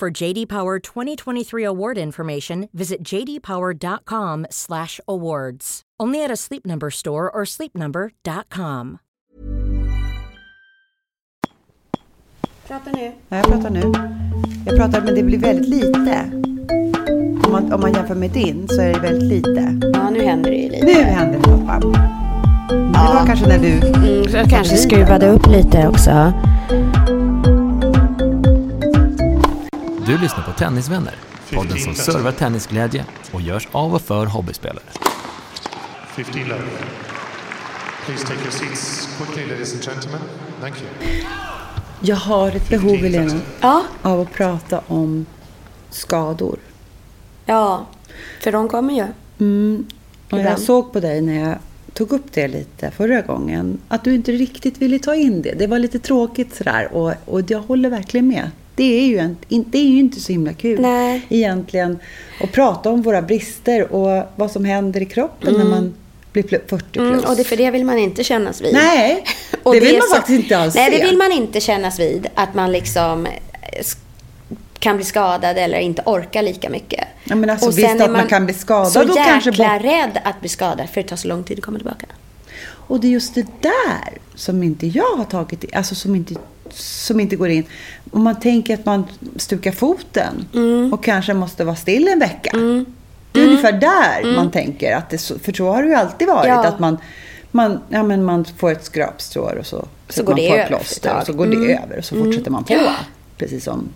For JD Power 2023 award information, visit jdpower.com/awards. Only at a Sleep Number store or sleepnumber.com. Prata nu. Ja, jag pratar nu. Jag pratar, men det blir väldigt lite. Om man, om man jämför med din så är det väldigt lite. Ja, nu händer det ju lite. Nu händer det pappa. Men Det var kanske när du... Mm, jag kanske skruvade upp lite också. Du lyssnar på Tennisvänner, podden som servar tennisglädje och görs av och för hobbyspelare. 15 love. Please take your seats quickly, ladies and gentlemen. Thank you. Jag har ett behov, Helena, Ja, av att prata om skador. ja. För de kommer ju. Mm. Och jag såg på dig när jag tog upp det lite förra gången, att du inte riktigt ville ta in det. Det var lite tråkigt sådär och, och jag håller verkligen med. Det är, ju en, det är ju inte så himla kul Nej. egentligen att prata om våra brister och vad som händer i kroppen när man blir pl- 40 plus. Mm, och det, för det vill man inte kännas vid. Nej, Och det vill är man faktiskt inte alls Nej, se. det vill man inte kännas vid. Att man liksom eh, kan bli skadad eller inte orkar lika mycket. Ja, men alltså, och visst att man kan bli skadad så och kanske jäkla bort- rädd att bli skadad för det tar så lång tid att komma tillbaka. Och det är just det där som inte jag har tagit, alltså som inte, som inte går in. Om man tänker att man stukar foten Mm. och kanske måste vara still en vecka. Det är ungefär där man tänker att det, så- för så har det ju alltid varit. Mm. Ja. Att man, man, ja, men man får ett skrapstrår och så, sätter går man det över plåster och så går det Mm. över och så fortsätter man på. Ja. Precis som,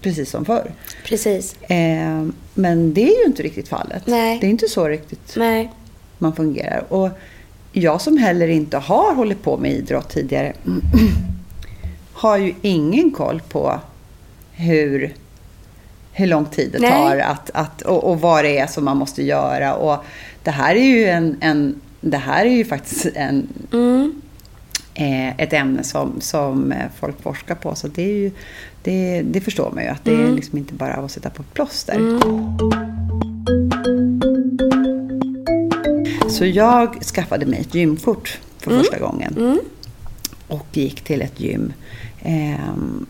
precis som förr. Precis. Eh, men det är ju inte riktigt fallet. Nej. Det är inte så riktigt Nej. man fungerar. Och jag som heller inte har hållit på med idrott tidigare har ju ingen koll på hur, hur lång tid det Nej. tar att, att, och, och vad det är som man måste göra. Och det här är ju, en, en, det här är ju faktiskt en, Mm. eh, ett ämne som, som eh, folk forskar på. Så det, är ju, det, det förstår man ju att det Mm. är liksom inte bara att sätta på ett plåster. Så jag skaffade mig ett gymkort för Mm. första gången. Och gick till ett gym ehm,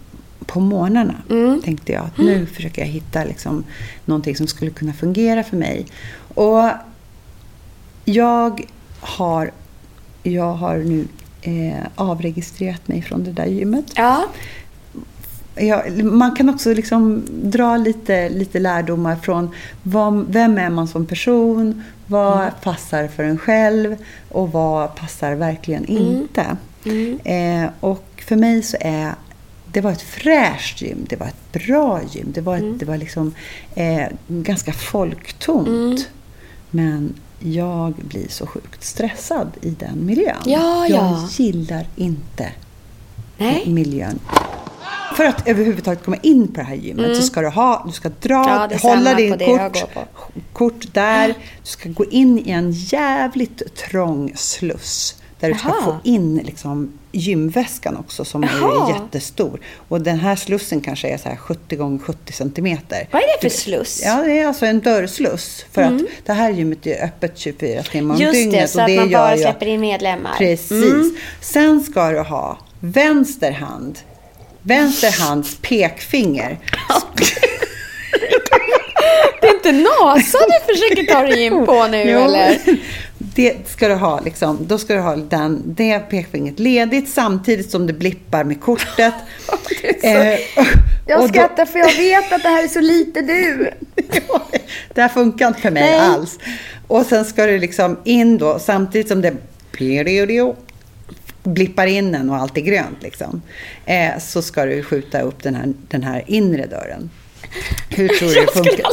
på morgnarna. Mm. Tänkte jag att nu försöker jag hitta liksom, någonting som skulle kunna fungera för mig. Och jag har, jag har nu eh, avregistrerat mig från det där gymmet. Ja. Ja, man kan också liksom dra lite, lite lärdomar från vad, vem är man som person, vad passar för en själv och vad passar verkligen inte. Eh, och för mig så är det var ett fräscht gym, det var ett bra gym, det var, ett, det var liksom eh, ganska folktomt. Men jag blir så sjukt stressad i den miljön. Ja, jag ja. gillar inte Nej. miljön. För att överhuvudtaget komma in på det här gymmet så ska du ha, du ska dra, Mm. Ja, hålla din kort, kort där. Du ska gå in i en jävligt trång sluss. Där du ska få in liksom gymväskan också som Jaha. är jättestor. Och den här slussen kanske är så här 70 gånger 70 centimeter. Vad är det för sluss? Ja, det är alltså en dörrsluss. För att det här gymmet är öppet 24 timmar om Mm. Just dygnet. det, så och att det man gör bara släpper att- in medlemmar. Precis. Mm. Sen ska du ha vänster hand. Vänster hands pekfinger. Det är inte NASA du försöker ta dig in på nu Jo, eller? Det ska du ha liksom. Då ska du ha den, det pekfingret ledigt samtidigt som du blippar med kortet. Eh, Jag och då- skrattar för jag vet att det här är så lite du. det här funkar inte för mig Nej. alls. Och sen ska du liksom in då samtidigt som det blippar in en och allt är grönt liksom. Eh, så ska du skjuta upp den här, den här inre dörren. Hur tror du det funkar?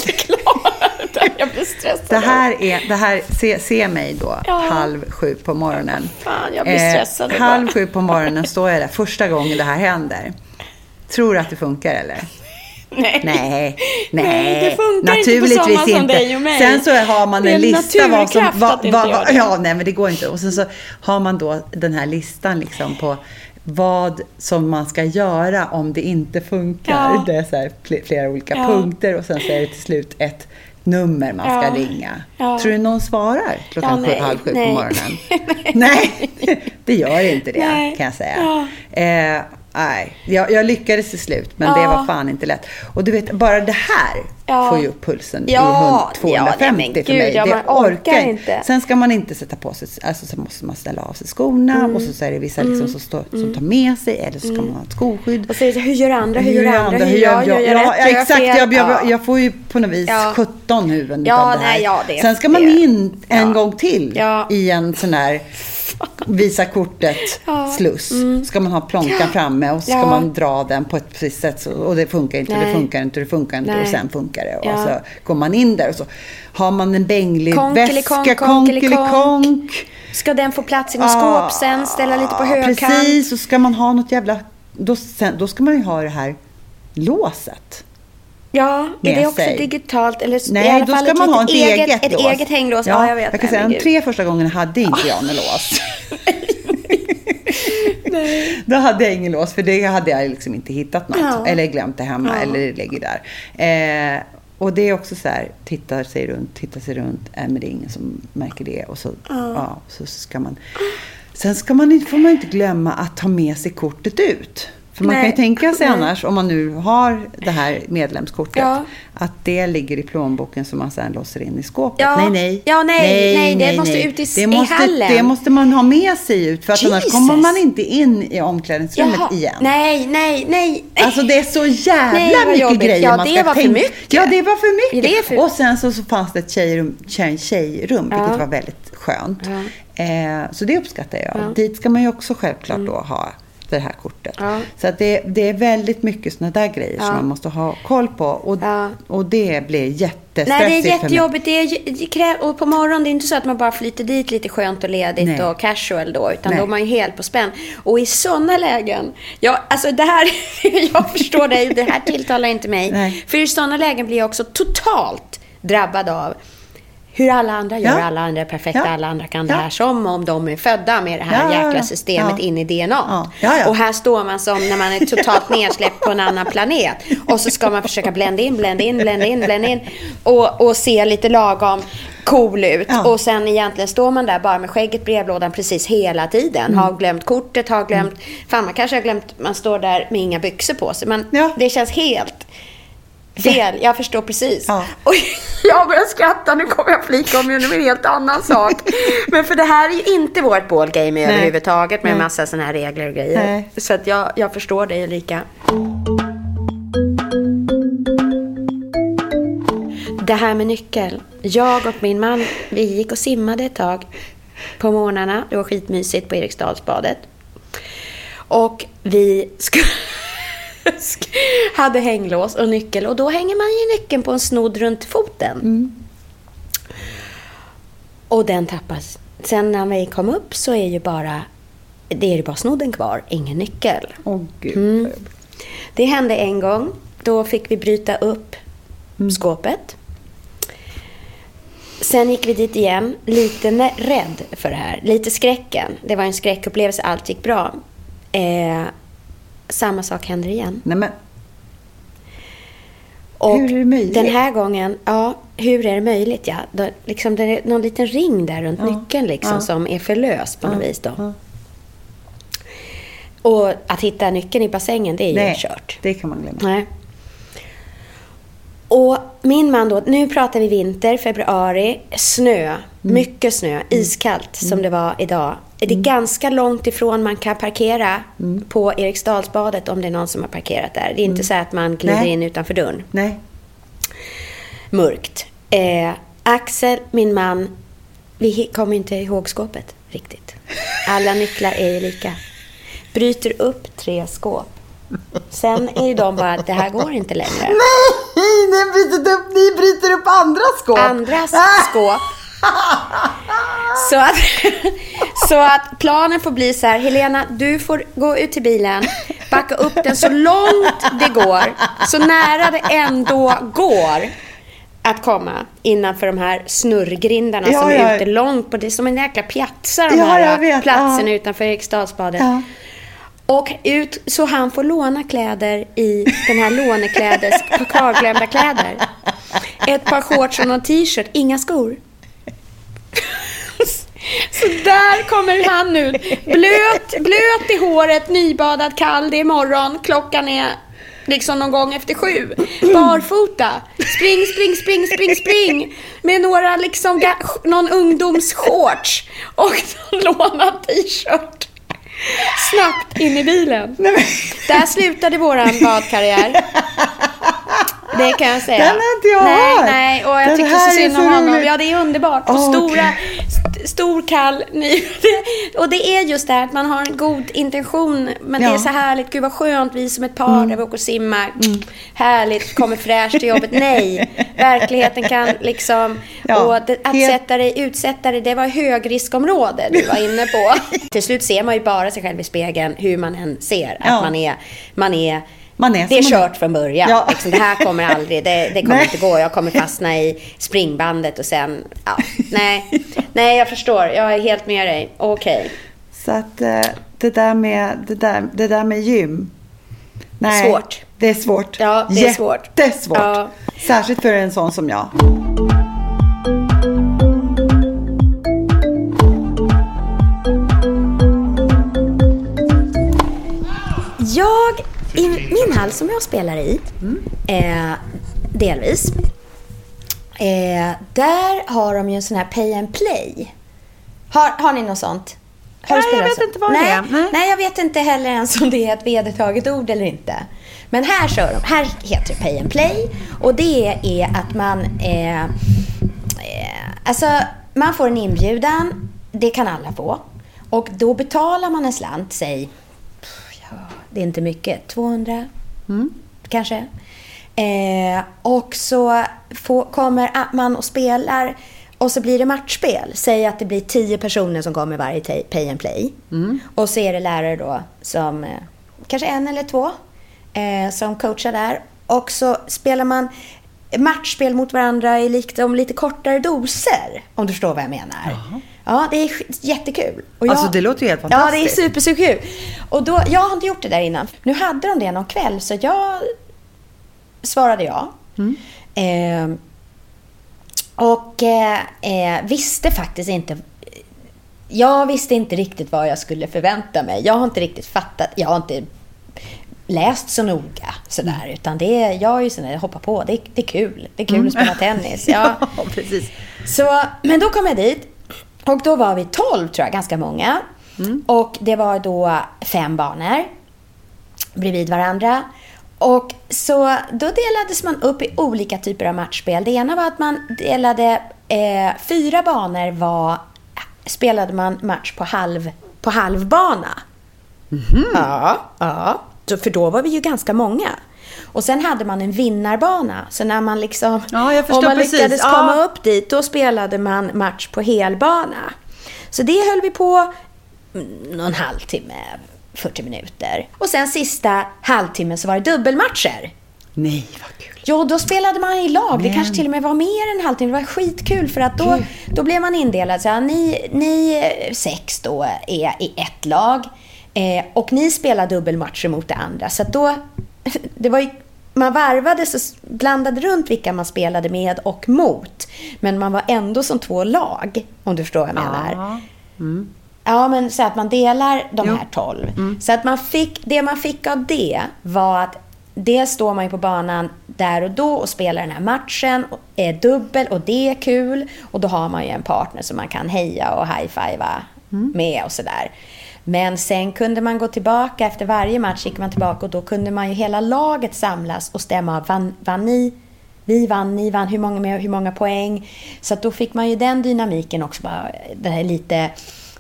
Jag blir stressad. Det här är, det här, se, se mig då, Ja. halv sju på morgonen. Eh, Fan, jag blir stressad bara. halv sju på morgonen står jag där första gången det här händer. Tror du att det funkar eller? Nej. Nej, Nej, nej, det funkar inte på naturligtvis sådana som inte. dig och mig. Sen så har man Det är en en lista vad som... Vad, inte vad, det. ja, nej men det går inte. Och sen så har man då den här listan liksom på vad som man ska göra om det inte funkar. Ja. Det är så här fl- flera olika Ja. punkter och sen så är det till slut ett nummer man ska Ja. ringa. Ja. Tror du någon svarar klockan Ja, nej, sju, halv sju nej. på morgonen? nej, det gör inte det Nej. kan jag säga. Ja. Eh, nej, jag, jag lyckades till slut, men det Ja. var fan inte lätt. Och du vet, bara det här Ja. får ju upp pulsen Ja, i 100, 250 ja, för gud, mig. ja, det man orkar inte. Sen ska man inte sätta på sig, alltså så måste man ställa av sig skorna Mm. och så, så är det vissa liksom som, står, som tar med sig eller så ska man ha ett skoskydd. Och så är det, hur gör andra, hur gör andra, hur gör jag, gör jag ja, rätt, jag exakt, jag, jag, Ja. jag får ju på något vis Ja. 17 huvuden Ja, utav det här. nej, det- Sen ska man det- in en gång till i en sån här visa kortet sluss. Ska man ha plånkan framme och så ska Mm. Ja. man dra den på ett precis sätt. Så, och det funkar inte, det funkar inte, det funkar inte och sen funkar det. Och Ja. så går man in där och så har man en bänglig Konkelikonkk, väska, konkelikonkk. Ska den få plats i något Ah, skåp sen? Ställa lite på högkant? Precis, och ska man ha något jävla... Då, sen, då ska man ju ha det här låset. Ja, är med det också sig. digitalt? Eller i Nej, alla då fall ska man ha ett litet eget, Ett lås. eget hänglås, ja, jag vet. Jag kan Nej, säga, de tre första gångerna hade inte jag något lås. Då hade jag ingen lås, för det hade jag liksom inte hittat något. Ja. Eller glömt det hemma, Ja. eller det ligger där. Eh, och det är också så här, tittar sig runt, tittar sig runt, äh, men det är ingen som märker det. Och så, ja. så ska man... Sen ska man, får man inte glömma att ta med sig kortet ut. För man kan ju Nej. tänka sig Nej. annars, om man nu har det här medlemskortet, Ja. att det ligger i plånboken som man sen låser in i skåpet. Ja. Nej, nej. Ja, nej, nej, det måste ut i- det i måste, hallen. Det måste man ha med sig ut, för att annars kommer man inte in i omklädningsrummet Jaha. igen. Nej, nej, nej. Alltså det är så jävla Nej, mycket jobbigt. grejer Ja, man det ska var för tänka. mycket. Ja, det var för mycket. Det för- Och sen så, så fanns det ett tjejrum, tjej, tjejrum Ja. vilket var väldigt skönt. Ja. Eh, så det uppskattar jag. Ja. Mm. Dit ska man ju också självklart då ha det här kortet. Ja. Så att det, det är väldigt mycket sådana där grejer Ja. som man måste ha koll på. Och, Ja. och det blir jättestressigt Nej, det är jättejobbigt. Det är, det krä- och på morgonen, det är inte så att man bara flyter dit lite skönt och ledigt Nej. och casual då, utan Nej. då är man ju helt på spänn. Och i sådana lägen, ja, alltså det här, jag förstår dig, det här tilltalar inte mig. Nej. För i sådana lägen blir jag också totalt drabbad av hur alla andra gör, alla andra är perfekta, alla andra kan det här som om de är födda med det här Ja, jäkla systemet in i DNA. Och här står man som när man är totalt nedsläppt på en annan planet. Och så ska man försöka blända in, blända in, blända in, blända in. Och, och se lite lagom cool ut. Ja. Och sen egentligen står man där bara med skägget i brevlådan precis hela tiden. Mm. Har glömt kortet, har glömt... Fan, man kanske har glömt... Man står där med inga byxor på sig. Men Ja. det känns helt fel. Jag förstår precis. Ja. Och jag börjar skratta. Nu kommer jag flika om en helt annan sak. Men för det här är ju inte vårt ballgame Nej. överhuvudtaget med Nej. massa sådana här regler och grejer. Nej. Så att jag, jag förstår dig lika. Det här med nyckel. Jag och min man, vi gick och simmade ett tag på morgnarna. Det var skitmysigt på Eriksdalsbadet. Och vi sk- sk- hade hänglås och nyckel. Och då hänger man ju nyckeln på en snodd runt foten. Och den tappas. Sen när vi kom upp så är ju bara, det är ju bara snodden kvar, ingen nyckel. Åh gud. Mm. Det hände en gång. Då fick vi bryta upp skåpet. Sen gick vi dit igen, lite rädd för det här. Lite skräcken. Det var en skräckupplevelse, allt gick bra. Eh, samma sak händer igen. Nej men, Och Hur är det möjligt? Den här gången, ja, hur är det möjligt? Ja, då, liksom, det är någon liten ring där runt Ja, nyckeln liksom, ja. som är för lös på något Ja, vis. Då. Och att hitta nyckeln i bassängen, det är ju nej, kört. det kan man glömma. Nej. Och min man då, nu pratar vi vinter, februari, snö, Mm. mycket snö, iskallt som det var idag. Det är Mm. ganska långt ifrån man kan parkera på Eriksdalsbadet om det är någon som har parkerat där. Det är inte så att man glider Mm. Nej. in utanför dörren. Nej. Mörkt. Eh, Axel, min man, vi kommer inte ihåg skåpet riktigt. Alla nycklar är ju lika. Bryter upp tre skåp. Sen är ju de bara, det här går inte längre. Nej, ni bryter upp, ni bryter upp andra skåp. andras skåp. Så att, så att planen får bli så här, Helena, du får gå ut till bilen, backa upp den så långt det går, så nära det ändå går att komma innanför de här snurrgrindarna Ja, som är ja. ute långt på. Det är som en jäkla piazza de Ja, här vet, platserna ja. utanför Eriksdalsbadet. Ja. Och ut så han får låna kläder i den här låneklädes kvarglömda kläder. Ett par shorts och någon t-shirt, inga skor. Så där kommer han ut. Blöt, blöt i håret, nybadad, kall, det är morgon, klockan är liksom någon gång efter sju. Barfota. Spring, spring, spring, spring, spring. Med några liksom, någon ungdomsshorts och någon lånad t-shirt. Snabbt in i bilen. Där slutade våran badkarriär. Det kan jag säga. Den har inte jag nej. Nej, och jag Den tycker här så synd om honom. roligt. Ja, det är underbart. Och Åh, stora, okej. St- stor, kall, ny. Och det är just det här att man har en god intention. Men det Ja. Mm. är så härligt. Gud vad skönt. Vi som ett par där vi åker och simmar. Härligt. Kommer fräscht till jobbet. Nej. Verkligheten kan liksom... Ja, och det, att helt- sätta dig, utsätta dig, det var högriskområde du var inne på. Till slut ser man ju bara sig själv i spegeln hur man än ser. Att Ja. man är... Man är Man är det är man är. kört från början. Ja. Liksom, det här kommer aldrig, det, det kommer Nej. inte gå. Jag kommer fastna i springbandet och sen, ja, nej. Nej, jag förstår. Jag är helt med dig. Okej. Så att eh, det där med, det där, det där med gym. Nej, Svårt. Det är svårt. Ja, det är svårt. Jättesvårt. Ja. Särskilt för en sån som jag. Jag, i min hall som jag spelar i, eh, delvis, eh, där har de ju en sån här pay and play. Har, har ni något sånt? Har Nej, jag vet så? inte vad det nej, är. Nej. Nej, jag vet inte heller ens om det är ett vedertaget ord eller inte. Men här kör de, här heter det pay and play och det är att man, eh, eh, alltså man får en inbjudan, det kan alla få. Och då betalar man en slant, säg, det är inte mycket, 200 kanske. Eh, och så får, kommer man och spelar och så blir det matchspel. Säg att det blir tio personer som kommer varje pay and play. Och så är det lärare då som, eh, kanske en eller två, eh, som coachar där. Och så spelar man matchspel mot varandra i liksom lite kortare doser. Om du förstår vad jag menar. Ja, det är jättekul. Och Alltså, det låter ju helt Ja, det är fantastiskt. super, super kul. Och då, jag har inte gjort det där innan. Nu hade de det någon kväll, så jag svarade ja. Eh, och eh, visste faktiskt inte... Jag visste inte riktigt vad jag skulle förvänta mig. Jag har inte riktigt fattat. Jag har inte läst så noga sådär. Utan det är, jag är ju sån där, hoppa på. Det, är- det är kul. Det är kul att spela tennis. Ja. ja, precis. Så, men då kom jag dit och då var vi 12 tror jag, ganska många. Och det var då fem banor bredvid varandra. Och så då delades man upp i olika typer av matchspel. Det ena var att man delade, eh, fyra banor var, spelade man match på, halv, på halvbana. Ja, ja. Så, för då var vi ju ganska många. Och sen hade man en vinnarbana. Så när man liksom... Ja, om man precis. lyckades Ja. komma upp dit, då spelade man match på helbana. Så det höll vi på mm, någon halvtimme, 40 minuter. Och sen sista halvtimmen så var det dubbelmatcher. Nej, vad kul. Jo, då spelade man i lag. Det Men- kanske till och med var mer än en halvtimme. Det var skitkul för att då, då blev man indelad. Så, ja, ni, ni sex då är i ett lag eh, och ni spelar dubbelmatcher mot det andra. Så då, det var ju, man varvade så blandade runt vilka man spelade med och mot. Men man var ändå som två lag, om du förstår vad jag menar. Ja, men så att man delar de Jo. här 12. Så att man fick, det man fick av det var att det står man ju på banan där och då och spelar den här matchen, och är dubbel och det är kul. Och då har man ju en partner som man kan heja och high-fivea med och sådär. Men sen kunde man gå tillbaka, efter varje match gick man tillbaka och då kunde man ju hela laget samlas och stämma av, vann, vann ni? Vi vann, ni vann, hur många med hur många poäng? Så att då fick man ju den dynamiken också, bara, det här lite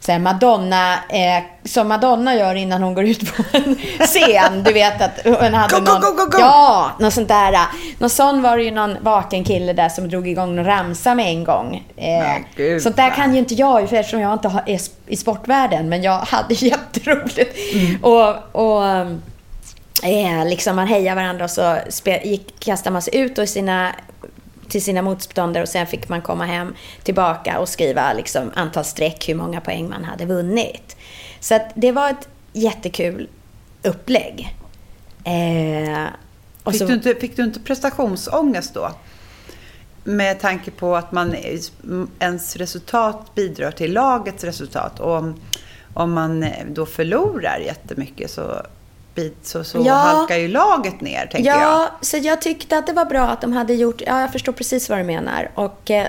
så Madonna, eh, som Madonna gör innan hon går ut på en scen. Du vet att hon hade Go, go, någon... go, go, go! Ja, något sånt där. Någon sån var det ju någon vaken kille där som drog igång någon ramsa med en gång. Eh, gud, sånt där kan ju inte jag för eftersom jag inte har- är i sportvärlden. Men jag hade jätteroligt. Mm. Och, och, eh, liksom man hejar varandra och så spe, gick, kastar man sig ut och sina, till sina motståndare och sen fick man komma hem tillbaka och skriva liksom, antal streck, hur många poäng man hade vunnit. Så det var ett jättekul upplägg. Eh, Fick, så, du inte, fick du inte prestationsångest då? Med tanke på att man, ens resultat bidrar till lagets resultat. Och om, om man då förlorar jättemycket så, bit- så, så Ja. halkar ju laget ner, tänker jag. Ja, så jag tyckte att det var bra att de hade gjort... Ja, jag förstår precis vad du menar. Och eh,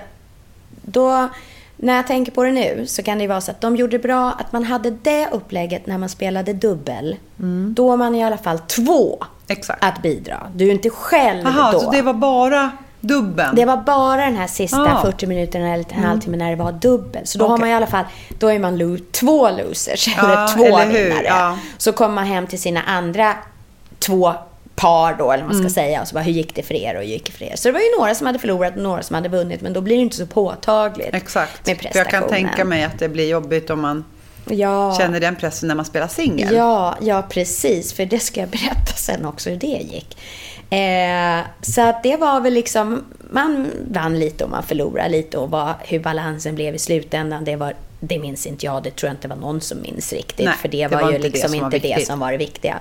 då, när jag tänker på det nu, så kan det ju vara så att de gjorde bra att man hade det upplägget när man spelade dubbel. Då var man i alla fall två Exakt. att bidra. Du är inte själv Jaha, då. så det var bara dubben? Det var bara den här sista Ah. 40 minuterna eller en halvtimme när det var dubbel. Så då har Okej. man i alla fall, då är man lo- två losers Ja, eller två eller vinnare. Ja. Så kommer man hem till sina andra två par då, eller vad man Mm. ska säga. Och så bara, hur gick det för er och hur gick det för er? Så det var ju några som hade förlorat och några som hade vunnit. Men då blir det inte så påtagligt Exakt. med För jag prestationen. kan tänka mig att det blir jobbigt om man ja. känner den pressen när man spelar singel. Ja, ja precis. För det ska jag berätta sen också hur det gick. Eh, så att det var väl liksom, man vann lite och man förlorade lite och vad, hur balansen blev i slutändan, det, var, det minns inte jag. Det tror jag inte var någon som minns riktigt. Nej, för det, det var, var ju inte det liksom som var inte det viktigt. som var det viktiga.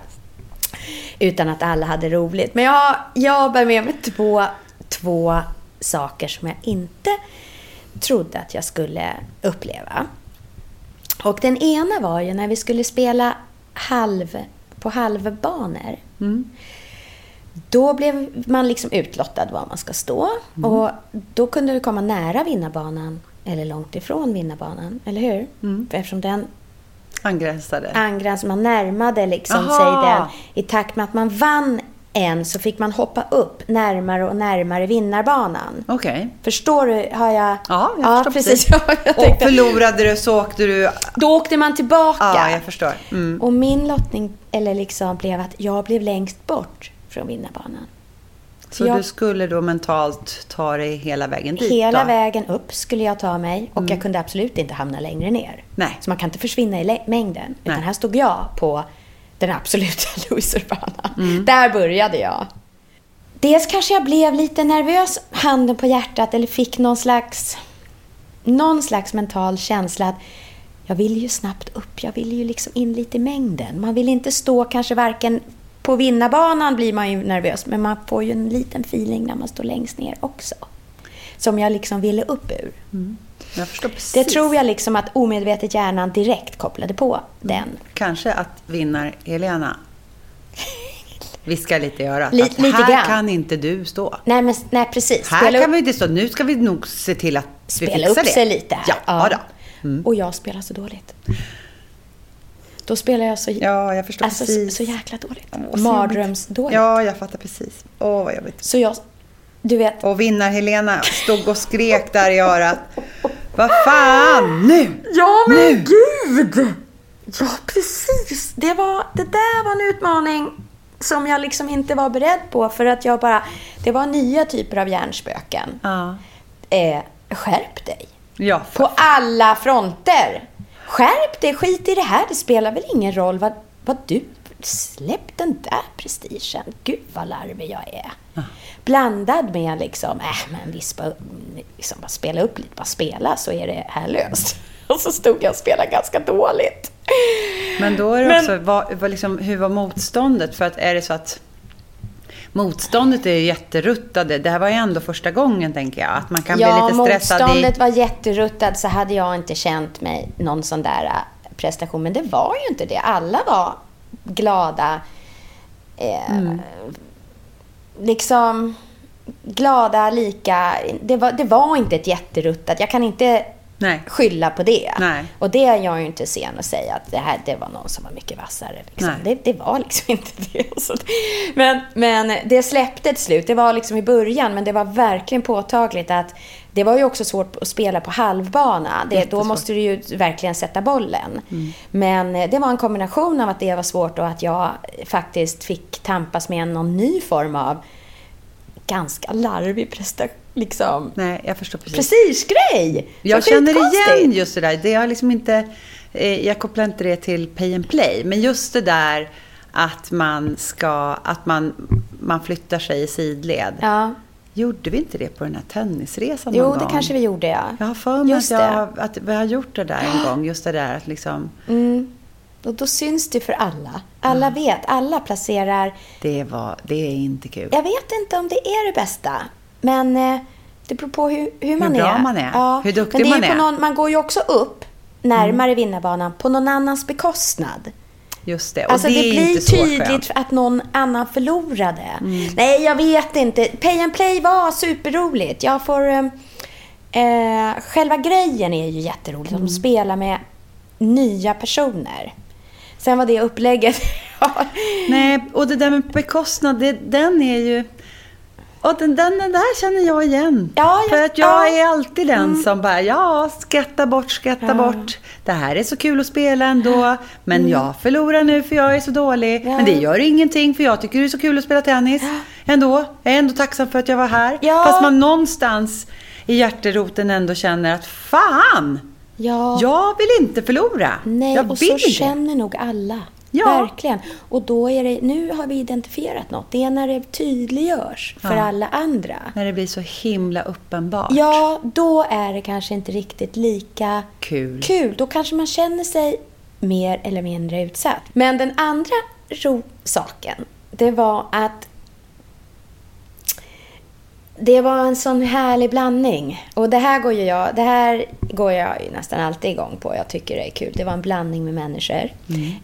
Utan att alla hade roligt. Men jag, jag bär med mig två, två saker som jag inte trodde att jag skulle uppleva. Och den ena var ju när vi skulle spela halv, på halvbanor. Då blev man liksom utlottad var man ska stå. Och då kunde du komma nära vinnarbanan eller långt ifrån vinnarbanan, eller hur? För eftersom den Angränsade. angräns, man närmade liksom sig den. I takt med att man vann en så fick man hoppa upp närmare och närmare vinnarbanan. Okej. Förstår du? Har jag... Ja, jag förstår precis. Ja, jag Och förlorade du så åkte du... Då åkte man tillbaka. Ja, jag förstår. Mm. Och min lottning eller liksom blev att jag blev längst bort från vinnarbanan. Så jag- du skulle då mentalt ta dig hela vägen dit? Hela då? vägen upp skulle jag ta mig och jag kunde absolut inte hamna längre ner. Nej. Så man kan inte försvinna i mängden. Utan Nej. här stod jag på den absoluta loserbanan. Där började jag. Dels kanske jag blev lite nervös, handen på hjärtat, eller fick någon slags, någon slags mental känsla att jag vill ju snabbt upp, jag vill ju liksom in lite i mängden. Man vill inte stå kanske varken på vinnarbanan blir man ju nervös, men man får ju en liten feeling när man står längst ner också. Som jag liksom ville upp ur. Jag förstår precis. Det tror jag liksom att omedvetet hjärnan direkt kopplade på den. Kanske att vinnar Helena viskar lite i örat. Lite- lite här grann. kan inte du stå. Nej, men, nej precis. Här Spela kan vi inte stå. Nu ska vi nog se till att vi spela fixar upp det. sig lite här. Ja, då. Och jag spelar så dåligt. Då spelar jag så, Ja, jag förstår alltså, så, precis. så jäkla dåligt. Så Mardrömsdåligt. Ja, jag fattar precis. Åh, vad jobbigt. Så jag, du vet, Och vinnar-Helena stod och skrek där i örat. Vad fan, nu! Ja, men Nu! gud! Ja, precis. Det, var, det där var en utmaning som jag liksom inte var beredd på för att jag bara... Det var nya typer av hjärnspöken. Ja. Eh, skärp dig. Ja, På alla fronter. Skärp dig, skit i det här. Det spelar väl ingen roll vad, vad du... Släpp den där prestigen. Gud vad larvig jag är. Blandad med liksom, äh men vispa, liksom bara spela upp lite, bara spela så är det här löst. Och så stod jag och spelade ganska dåligt. Men då är det Men- också, vad, vad liksom, hur var motståndet? För att är det så att motståndet är ju jätteruttade. Det här var ju ändå första gången, tänker jag. Att man kan ja, bli lite stressad i... motståndet var jätteruttad så hade jag inte känt mig någon sån där äh, prestation. Men det var ju inte det. Alla var glada. Eh, Mm. Liksom glada, lika. Det var, det var inte ett jätteruttat. Jag kan inte Nej. skylla på det. Nej. Och det är jag ju inte sen att säga att det här det var någon som var mycket vassare. Liksom. Det, det var liksom inte det. Men, men det släppte till slut. Det var liksom i början, men det var verkligen påtagligt att det var ju också svårt att spela på halvbana. Det, då måste du ju verkligen sätta bollen. Men eh, det var en kombination av att det var svårt och att jag faktiskt fick tampas med någon ny form av ganska larvig prestation. Liksom, Nej, jag förstår precis. prestigegrej. Jag känner igen just det där. Det har liksom inte, eh, jag kopplar inte det till pay and play. Men just det där att man ska, att man, man flyttar sig i sidled. Ja. Gjorde vi inte det på den här tennisresan Jo, någon det gång? kanske vi gjorde, ja. Jag har för mig att, jag, att vi har gjort det där en gång. Just det där att liksom, Mm. Och då syns det för alla. Alla vet, alla placerar... det, var, det är inte kul. Jag vet inte om det är det bästa, men eh, det beror på hur, hur man bra är. man är, Ja. hur duktig men det är man är. Någon, man går ju också upp närmare vinnarbanan på någon annans bekostnad. Just det. Och Alltså det, det, blir tydligt att någon annan förlorade. Mm. Nej, jag vet inte. Pay and play var superroligt. Jag får... Eh, eh, själva grejen är ju jätteroligt. Mm. De spelar med nya personer. Sen var det upplägget... Nej, och det där med bekostnad, det, den är ju... Och den, den, den där känner jag igen. Ja, ja, För att jag ja. Mm. är alltid den som bara, ja, skratta bort, skratta bort. Det här är så kul att spela ändå, men jag förlorar nu för jag är så dålig. Mm. Ja. Men det gör ingenting, för jag tycker det är så kul att spela tennis. Ändå, jag är ändå tacksam för att jag var här. Ja. Fast man någonstans i hjärteroten ändå känner att, fan! Ja. Jag vill inte förlora. Nej, jag och så det. känner nog alla. Ja. Verkligen. Och då är det, nu har vi identifierat något. Det är när det tydliggörs för Ja. alla andra. När det blir så himla uppenbart. Ja, då är det kanske inte riktigt lika Kul. kul. Då kanske man känner sig mer eller mindre utsatt. Men den andra ro- saken, det var att det var en sån härlig blandning. Och det här går ju jag, det här går jag nästan alltid igång på. Jag tycker det är kul. Det var en blandning med människor.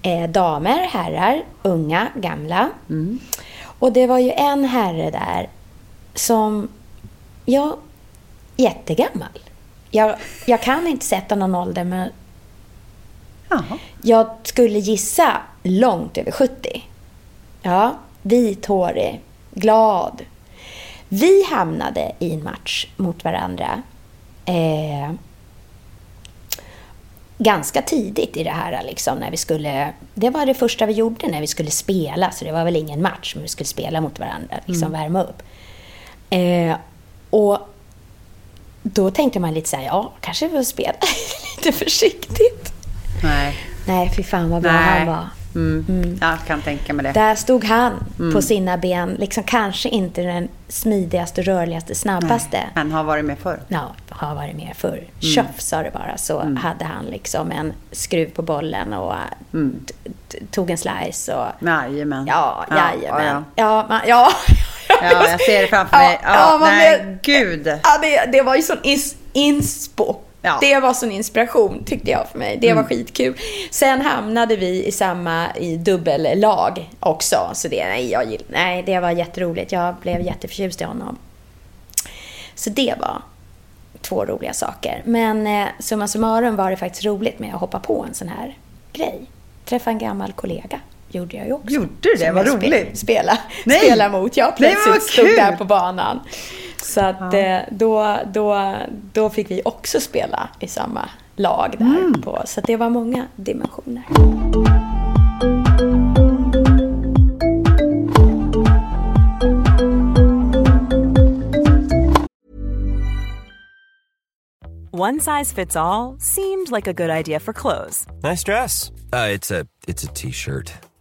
Eh, damer, herrar, unga, gamla. Och det var ju en herre där som, ja, jättegammal. Jag, jag kan inte sätta någon ålder, men Jaha. jag skulle gissa långt över 70. Ja, vithårig, glad. Vi hamnade i en match mot varandra. Eh, ganska tidigt i det här, liksom, när vi skulle... Det var det första vi gjorde när vi skulle spela, så det var väl ingen match, men vi skulle spela mot varandra, liksom värma upp. Eh, och då tänkte man lite så här, ja, kanske vi får spela lite försiktigt. Nej. Nej, fy fan vad bra Nej. han var. Mm. Jag kan tänka mig det. Där stod han Mm. på sina ben, liksom kanske inte den smidigaste, rörligaste, snabbaste. Han har varit med förr. Ja, har varit med förr. Mm. Tjoff sa det bara, så hade han liksom en skruv på bollen och Mm. tog en slice och... Jajamän. Ja, jajamän. Ja, Ja, ja. ja. ja, jag ser det framför mig. Ja, ja, nej, blev- gud. Ja, det, det var ju sån ins, inspo. Ja. Det var sån inspiration tyckte jag för mig. Det var skitkul. Sen hamnade vi i samma i dubbellag också. Så det, nej, jag, nej, det var jätteroligt. Jag blev jätteförtjust i honom. Så det var två roliga saker. Men eh, summa summarum var det faktiskt roligt med att hoppa på en sån här grej. Träffa en gammal kollega. Gjorde jag ju också. Gjorde du det? Vad roligt. Spela, Nej. spela mot. Jag Nej, plötsligt vad stod kul. där på banan. Så att eh, då, då, då fick vi också spela i samma lag där. Mm. På, så att det var många dimensioner. One size fits all seemed like a good idea for clothes Nice dress. Uh, it's a it's a t-shirt.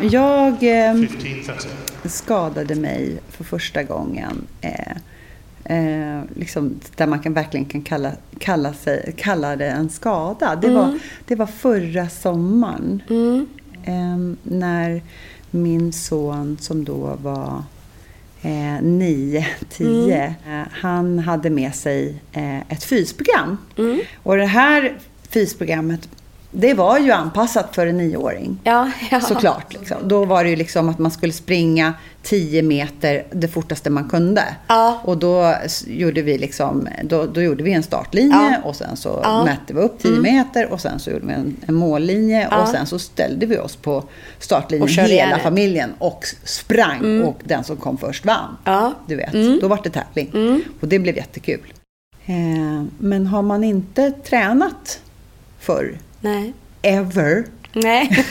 Jag eh, 15.30. skadade mig för första gången. Eh, eh, liksom, där man kan, verkligen kan kalla, kalla, sig, kalla det en skada. Det, var, det var förra sommaren. Eh, när min son som då var eh, 9, 10. Eh, han hade med sig eh, ett fysprogram. Och det här fysprogrammet, det var ju anpassat för en nioåring. Ja, ja. Såklart. Liksom. Då var det ju liksom att man skulle springa 10 meter det fortaste man kunde. Ja. Och då gjorde vi liksom, då, då gjorde vi en startlinje och sen så Ja. Mm. mätte vi upp 10 meter och sen så gjorde vi en, en mållinje Ja. och sen så ställde vi oss på startlinjen hela familjen och sprang och den som kom först vann. Ja. Du vet, Mm. då var det tävling. Och det blev jättekul. Eh, men har man inte tränat förr, Nej. ever, Nej.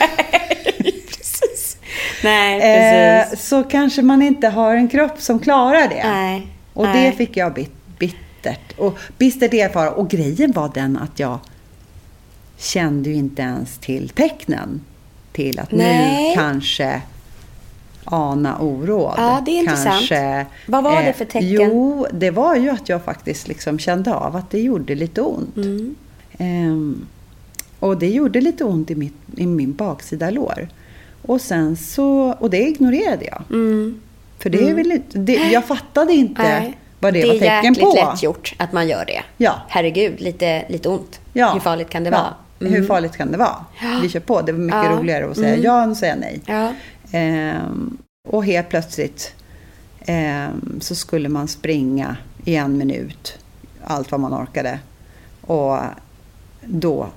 precis. Nej, Eh, precis. så kanske man inte har en kropp som klarar det. Nej. Och Nej. det fick jag bit, bittert. Och bistert erfara. Och grejen var den att jag kände ju inte ens till tecknen. Till att Nej. nu kanske ana oråd. Ja, det är intressant. Kanske, Vad var det för tecken? Jo, det var ju att jag faktiskt liksom kände av att det gjorde lite ont. Mm. Ehm, och det gjorde lite ont i, mitt, i min baksida lår. Och sen så, och det ignorerade jag. Mm. För det är väl inte, det, jag fattade inte Nej. vad det, det var är tecken jäkligt på. lätt gjort att man gör det. Ja. Herregud, lite, lite ont. Ja. Hur farligt kan det Ja. vara? Mm. Hur farligt kan det vara? Vi kör på. Det var mycket Ja. roligare att säga Mm. ja än att säga nej. Ja. Ehm, och helt plötsligt ehm, så skulle man springa i en minut. Allt vad man orkade. Och då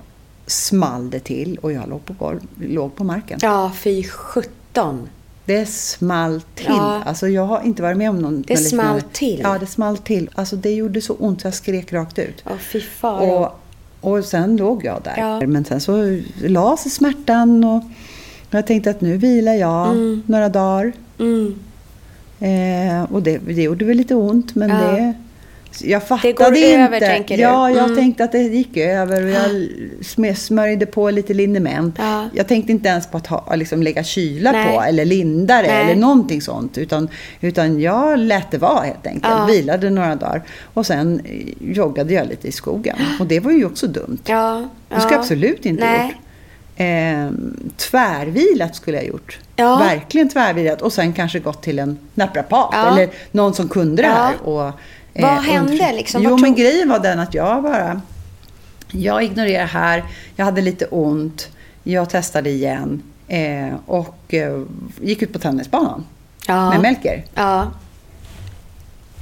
small det till och jag låg på, golv, låg på marken. ja, fy sjutton. Det small till. Ja. Alltså jag har inte varit med om någon Det small till. Ja, det small till. Alltså det gjorde så ont så jag skrek rakt ut. Ja, fy faro. Och, och sen låg jag där. Ja. Men sen så la sig smärtan och jag tänkte att nu vilar jag några dagar. Mm. Eh, och det, det gjorde väl lite ont men Ja. det... Jag fattade går inte. över, tänker du? Ja, jag Mm. tänkte att det gick över och jag sm- smörjde på lite liniment. Ja. Jag tänkte inte ens på att ha, liksom lägga kyla Nej. på eller linda det Nej. eller någonting sånt. Utan, utan jag lät det vara helt enkelt. Ja. Vilade några dagar. Och sen eh, joggade jag lite i skogen. Och det var ju också dumt. Ja, Det ska jag absolut inte Nej. gjort. Ehm, tvärvilat skulle jag ha gjort. Ja. Verkligen tvärvilat. Och sen kanske gått till en naprapat. Ja. Eller någon som kunde det här. Och, Vad eh, hände undersö- liksom? Jo, men grejen var den att jag bara... Jag ignorerar här. Jag hade lite ont. Jag testade igen. Eh, och eh, gick ut på tennisbanan. Ja. Med Melker. Ja,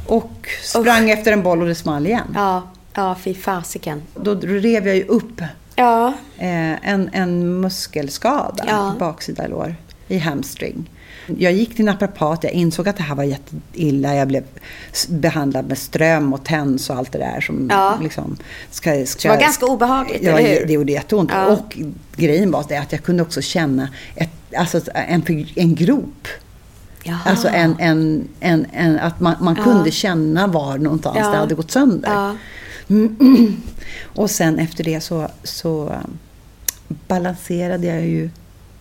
Och sprang efter en boll och det small igen. ja, ja, fy fasiken. Då rev jag ju upp Ja, eh, en, en muskelskada Ja. baksida lår, i hamstring. Jag gick till naprapat, jag insåg att det här var jätteilla. Jag blev behandlad med ström och TENS och allt det där som Ja. liksom ska, ska... det var ganska obehagligt, ja, eller hur? det gjorde jätteont. Ja. Och grejen var det att jag kunde också känna ett, alltså en, en grop. Jaha. Alltså en, en, en, en, att man, man kunde känna var någonstans Ja. det hade gått sönder. Ja. Och sen efter det så, så um, balanserade jag ju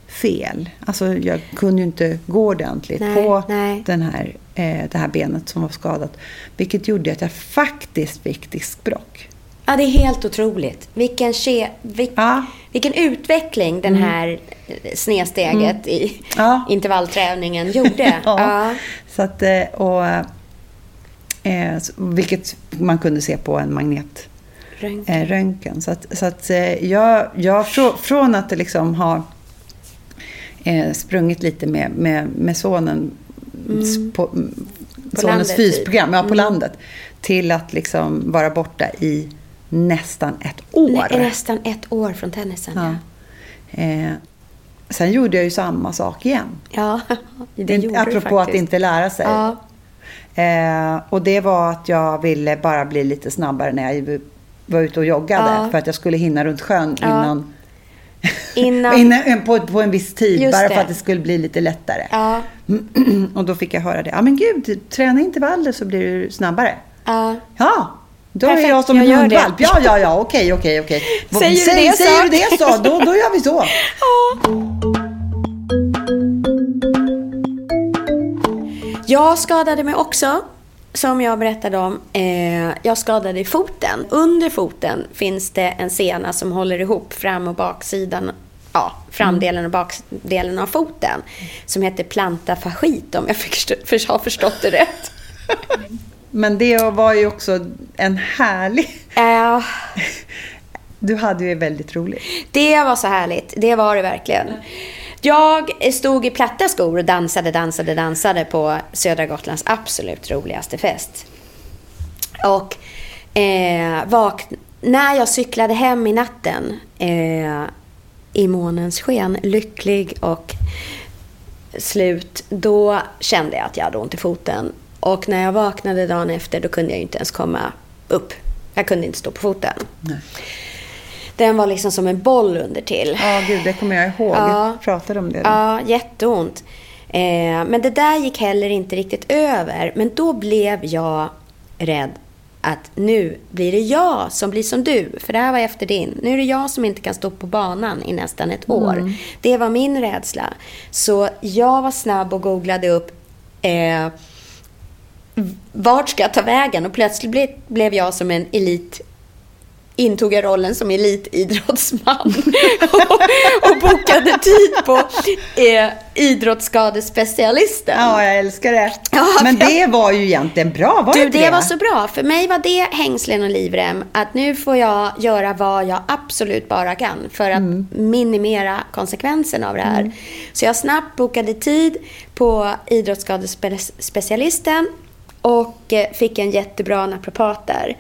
fel. Alltså jag kunde ju inte gå ordentligt Nej, på nej. Den här, eh, det här benet som var skadat. Vilket gjorde att jag faktiskt fick diskbråck. Ja, det är helt otroligt. Vilken, ke, vil, Ja. vilken utveckling den här snedsteget i Mm. Ja. intervallträningen gjorde. Ja. Så att, eh, och, eh, vilket man kunde se på en magnet. Röntgen. eh. Så att, så att eh, jag, jag frå, från att liksom ha eh, sprungit lite med, med, med sonen s- på, mm, sonens landet, fysprogram, ja, på Mm. landet, till att liksom vara borta i nästan ett år. Nä, nästan ett år från tennisen. Ja. Eh, sen gjorde jag ju samma sak igen. Ja, det gjorde Apropå du att faktiskt. inte lära sig. Ja. Eh, och det var att jag ville bara bli lite snabbare när jag var ute och joggade. Ja. För att jag skulle hinna runt sjön Ja. innan, Innan... innan, på, på en viss tid. Just bara det. för att det skulle bli lite lättare. Ja, och då fick jag höra det. Ja men gud, träna intervaller så blir du snabbare. ja. Ja, då Perfekt, är jag som jag en hundvalp. Ja, ja, ja, okej, okej, okej. Säger du Säg- det Säger så? du det så, då, då gör vi så. Jag skadade mig också, som jag berättade om. Eh, jag skadade foten. Under foten finns det en sena som håller ihop fram och baksidan ja, framdelen och bakdelen av foten. Som heter planta fasciit om jag förstå, har förstått det rätt. Men det var ju också en härlig... Uh, du hade ju väldigt roligt. Det var så härligt. Det var det verkligen. Jag stod i platta skor och dansade, dansade, dansade på södra Gotlands absolut roligaste fest. Och eh, vak när jag cyklade hem i natten eh, i månens sken, lycklig och slut, då kände jag att jag hade ont i foten. Och när jag vaknade dagen efter, då kunde jag inte ens komma upp. Jag kunde inte stå på foten. Nej. Den var liksom som en boll under till. Ja, gud, det kommer jag ihåg. Ja, jag pratade om det. Då. Ja, jätteont. Eh, men det där gick heller inte riktigt över. Men då blev jag rädd att nu blir det jag som blir som du. För det här var efter din. Nu är det jag som inte kan stå på banan i nästan ett år. Mm. Det var min rädsla. Så jag var snabb och googlade upp eh, vart ska jag ta vägen? Och plötsligt blev jag som en elit intog jag rollen som elitidrottsman och, och bokade tid på eh, idrottsskadespecialisten. Ja, jag älskar det. Ja, Men det jag... var ju egentligen bra, var du, det det var så bra. För mig var det hängslen och livrem. Att nu får jag göra vad jag absolut bara kan för att mm. minimera konsekvenserna av det här. Mm. Så jag snabbt bokade tid på idrottsskadespecialisten och eh, fick en jättebra naprapat där.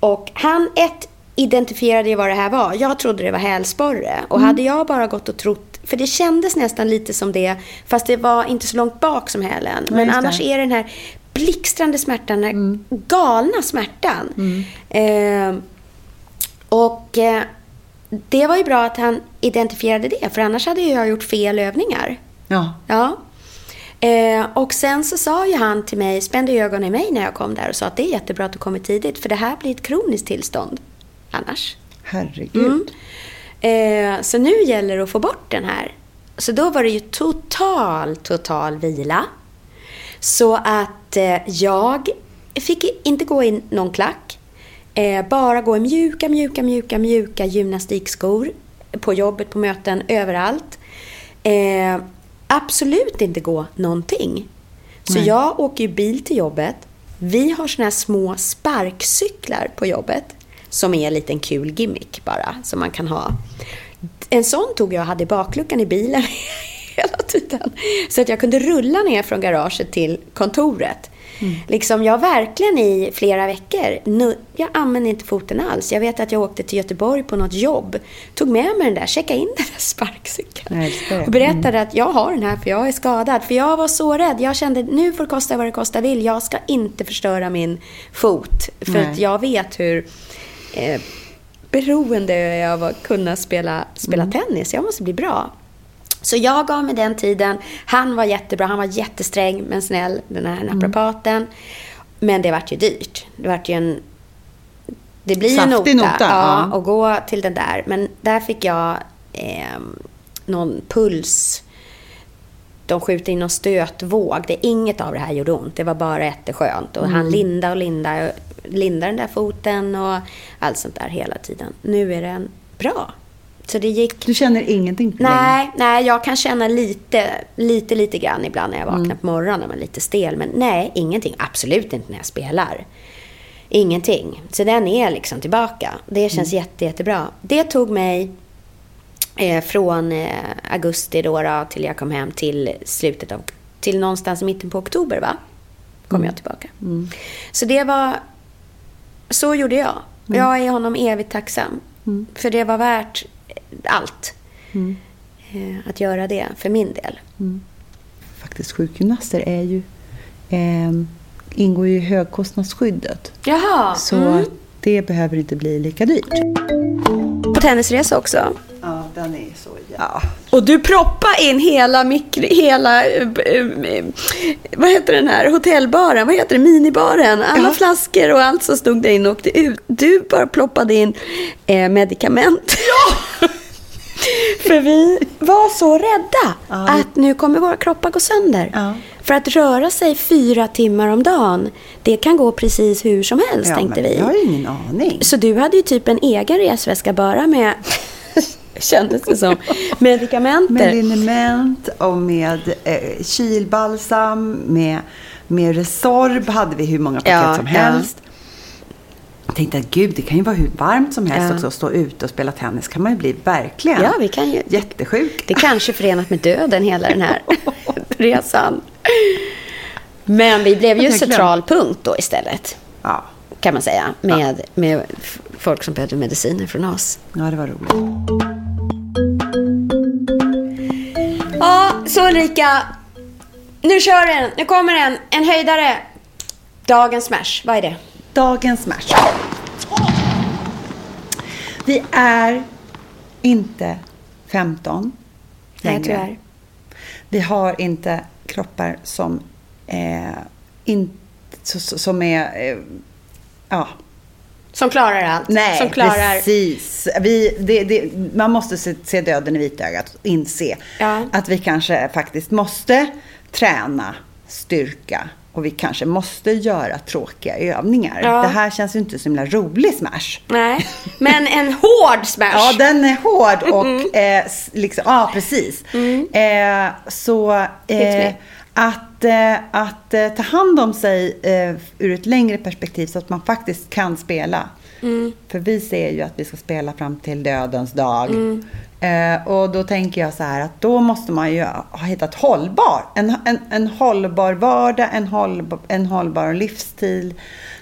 Och han, ett, identifierade jag vad det här var. Jag trodde det var hälsporre. Och mm. hade jag bara gått och trott, för det kändes nästan lite som det, fast det var inte så långt bak som hälen. Ja, Men annars är det den här blixtrande smärtan, den mm. galna smärtan. Mm. Eh, och eh, det var ju bra att han identifierade det, för annars hade jag gjort fel övningar. Ja. Ja. Eh, och sen så sa ju han till mig, spände ögonen i mig när jag kom där och sa att det är jättebra att du kommer tidigt, för det här blir ett kroniskt tillstånd annars. Herregud. Mm. Eh, så nu gäller det att få bort den här. Så då var det ju total, total vila. Så att eh, jag fick inte gå i någon klack. Eh, bara gå i mjuka, mjuka, mjuka, mjuka gymnastikskor. På jobbet, på möten, överallt. Eh, absolut inte gå någonting. Så Nej. jag åker ju bil till jobbet. Vi har såna här små sparkcyklar på jobbet som är en liten kul gimmick bara, som man kan ha. En sån tog jag och hade i bakluckan i bilen hela tiden. Så att jag kunde rulla ner från garaget till kontoret. Mm. Liksom jag verkligen i flera veckor, nu, jag använde inte foten alls. Jag vet att jag åkte till Göteborg på något jobb, tog med mig den där, checkade in den där sparkcykeln. Och berättade mm. att jag har den här för jag är skadad. För jag var så rädd. Jag kände nu får det kosta vad det kosta vill. Jag ska inte förstöra min fot. För Nej. att jag vet hur eh, beroende av att kunna spela, spela mm. tennis. Jag måste bli bra. Så jag gav mig den tiden. Han var jättebra, han var jättesträng men snäll, den här mm. naprapaten. Mm. Men det vart ju dyrt. Det vart ju en... Det blir en nota, nota ja, ja. att gå till den där. Men där fick jag eh, någon puls. De skjuter in någon stötvåg. Det, inget av det här gjorde ont. Det var bara jätteskönt. Och mm. han linda och linda linda den där foten och allt sånt där hela tiden. Nu är den bra. Så det gick... Du känner ingenting Nej, längre. nej, jag kan känna lite, lite, lite grann ibland när jag vaknar mm. på morgonen. Man är lite stel. Men nej, ingenting. Absolut inte när jag spelar. Ingenting. Så den är liksom tillbaka. Det känns mm. jätte, jättebra. Det tog mig eh, från eh, augusti då, då, till jag kom hem till slutet av... Till någonstans i mitten på oktober, va? Kom mm. jag tillbaka. Mm. Så det var så gjorde jag. Mm. Jag är honom evigt tacksam. Mm. För det var värt allt. Mm. Eh, att göra det för min del. Mm. Faktiskt sjukgymnaster är ju, eh, ingår ju i högkostnadsskyddet. Jaha. Så mm. Det behöver inte bli lika dyrt. På tennisresa också? Ja, den är så... Ja. Och du proppade in hela, mikro, hela äh, vad heter den här hotellbaren, vad heter det, minibaren. Alla ja. flaskor och allt som stod där inne åkte ut. Du bara ploppade in äh, medicament. Ja! För vi var så rädda ja. att nu kommer våra kroppar gå sönder. Ja. För att röra sig fyra timmar om dagen, det kan gå precis hur som helst, ja, tänkte vi. Jag har ingen aning. Så du hade ju typ en egen resväska bara med kändes det som. Medikamenter. Med liniment och med eh, kylbalsam, med, med Resorb hade vi hur många paket Ja, som ja. helst. Jag tänkte att gud, det kan ju vara hur varmt som helst Ja. också. att Stå ute och spela tennis kan man ju bli verkligen Ja, vi kan ju- jättesjuk. Det kanske är förenat med döden, hela den här resan. Men vi blev ju central punkt då istället, Ja, kan man säga. Med, med f- folk som behövde mediciner från oss. ja, det var roligt. Ja, så Ulrika. Nu kör den. Nu kommer den. En höjdare. Dagens smash. Vad är det? Dagens match. Vi är inte 15 Nej, längre. tyvärr. Vi har inte kroppar som, eh, in, så, så, som är... Eh, ja, Som klarar allt. nej, som klarar... precis. Vi, det, det, man måste se, se döden i vitögat och inse Ja. att vi kanske faktiskt måste träna styrka och vi kanske måste göra tråkiga övningar. Ja. Det här känns ju inte så himla rolig smash. Nej, men en hård smash. Ja, den är hård och eh, s- liksom, ja precis. Eh, så eh, att, eh, att eh, ta hand om sig eh, ur ett längre perspektiv så att man faktiskt kan spela. För vi ser ju att vi ska spela fram till dödens dag. Eh, och då tänker jag så här att då måste man ju ha hittat hållbar. En, en, en hållbar vardag, en hållbar, en hållbar livsstil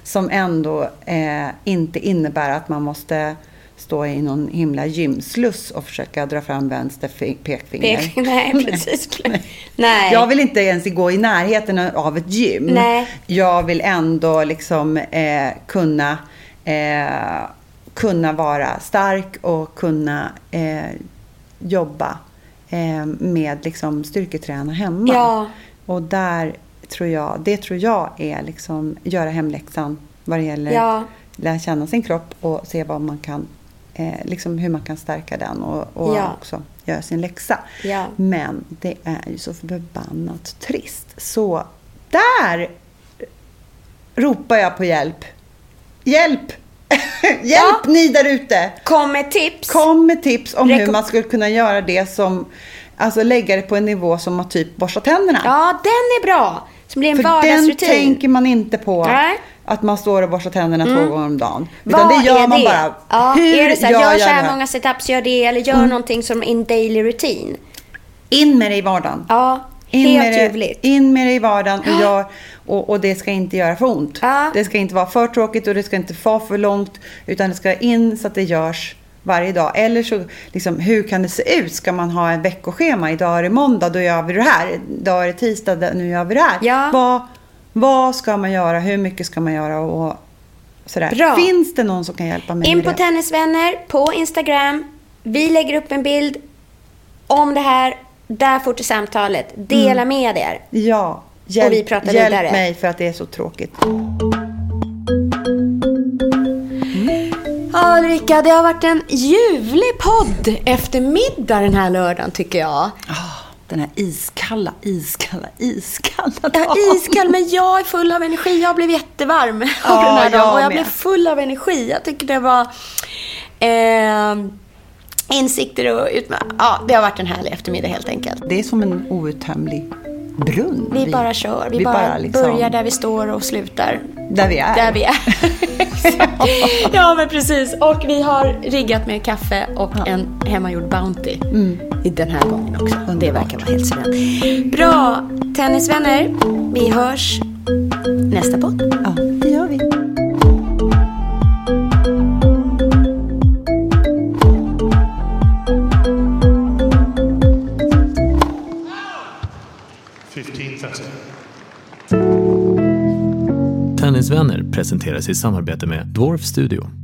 som ändå eh, inte innebär att man måste stå i någon himla gymsluss och försöka dra fram vänster fi- pekfinger. Pek- nej, precis. Nej. Jag vill inte ens gå i närheten av ett gym. Nej. Jag vill ändå liksom eh, kunna, eh, kunna vara stark och kunna eh, jobba eh, med liksom styrketräna hemma. Ja. Och där tror jag, det tror jag är liksom göra hemläxan vad det gäller Ja. lära känna sin kropp och se vad man kan, eh, liksom hur man kan stärka den och, och Ja. också göra sin läxa. Ja. Men det är ju så förbannat trist. Så där ropar jag på hjälp. Hjälp! hjälp ni där ute! Kom med tips. Kom med tips om hur Rekom- man skulle kunna göra det som, alltså lägga det på en nivå som att typ borsta tänderna. Ja, den är bra. Som blir en För den vardagsrutin. tänker man inte på. Nej. Att man står och borstar tänderna två gånger om dagen. Vad Utan det gör man det? bara. Ja, Hur är det så här, gör jag så det här många setups, gör det. Eller gör någonting som en daily routine. In med det i vardagen. Ja, In helt med, det, ljuvligt. in med det i vardagen och, gör, och, och det ska inte göra för ont. Ja. Det ska inte vara för tråkigt och det ska inte vara för långt. Utan det ska in så att det görs varje dag. Eller så, liksom, hur kan det se ut? Ska man ha en veckoschema? Idag är det måndag, då gör vi det här. Idag är det tisdag, nu gör vi det här. Ja. Vad, vad ska man göra? Hur mycket ska man göra? Och sådär. Bra. Finns det någon som kan hjälpa mig In på? Tennisvänner på Instagram. Vi lägger upp en bild om det här. Där får till samtalet. Dela Mm. med er. Ja, hjälp, vi pratar hjälp vidare. mig för att det är så tråkigt. Ja, Ulrika, det har varit en ljuvlig podd eftermiddag den här lördagen tycker jag. Ah, den här iskalla, iskalla, iskalla dagen. är iskall, men jag är full av energi. Jag blev jättevarm av Ja, den här dagen. Och jag med. blev full av energi. Jag tycker det var eh, insikter och utma- Ja, det har varit en härlig eftermiddag helt enkelt. Det är som en outtömlig brunn. Vi bara kör. Vi, bara, liksom- börjar där vi står och slutar Där vi är. där vi är. ja, men precis. Och vi har riggat med kaffe och en hemmagjord Bounty i den här gången också. Det verkar vara helt suveränt. Bra, tennisvänner. Vi hörs nästa podd. Ja, det gör vi. Tennisvänner presenteras i samarbete med Dwarf Studio.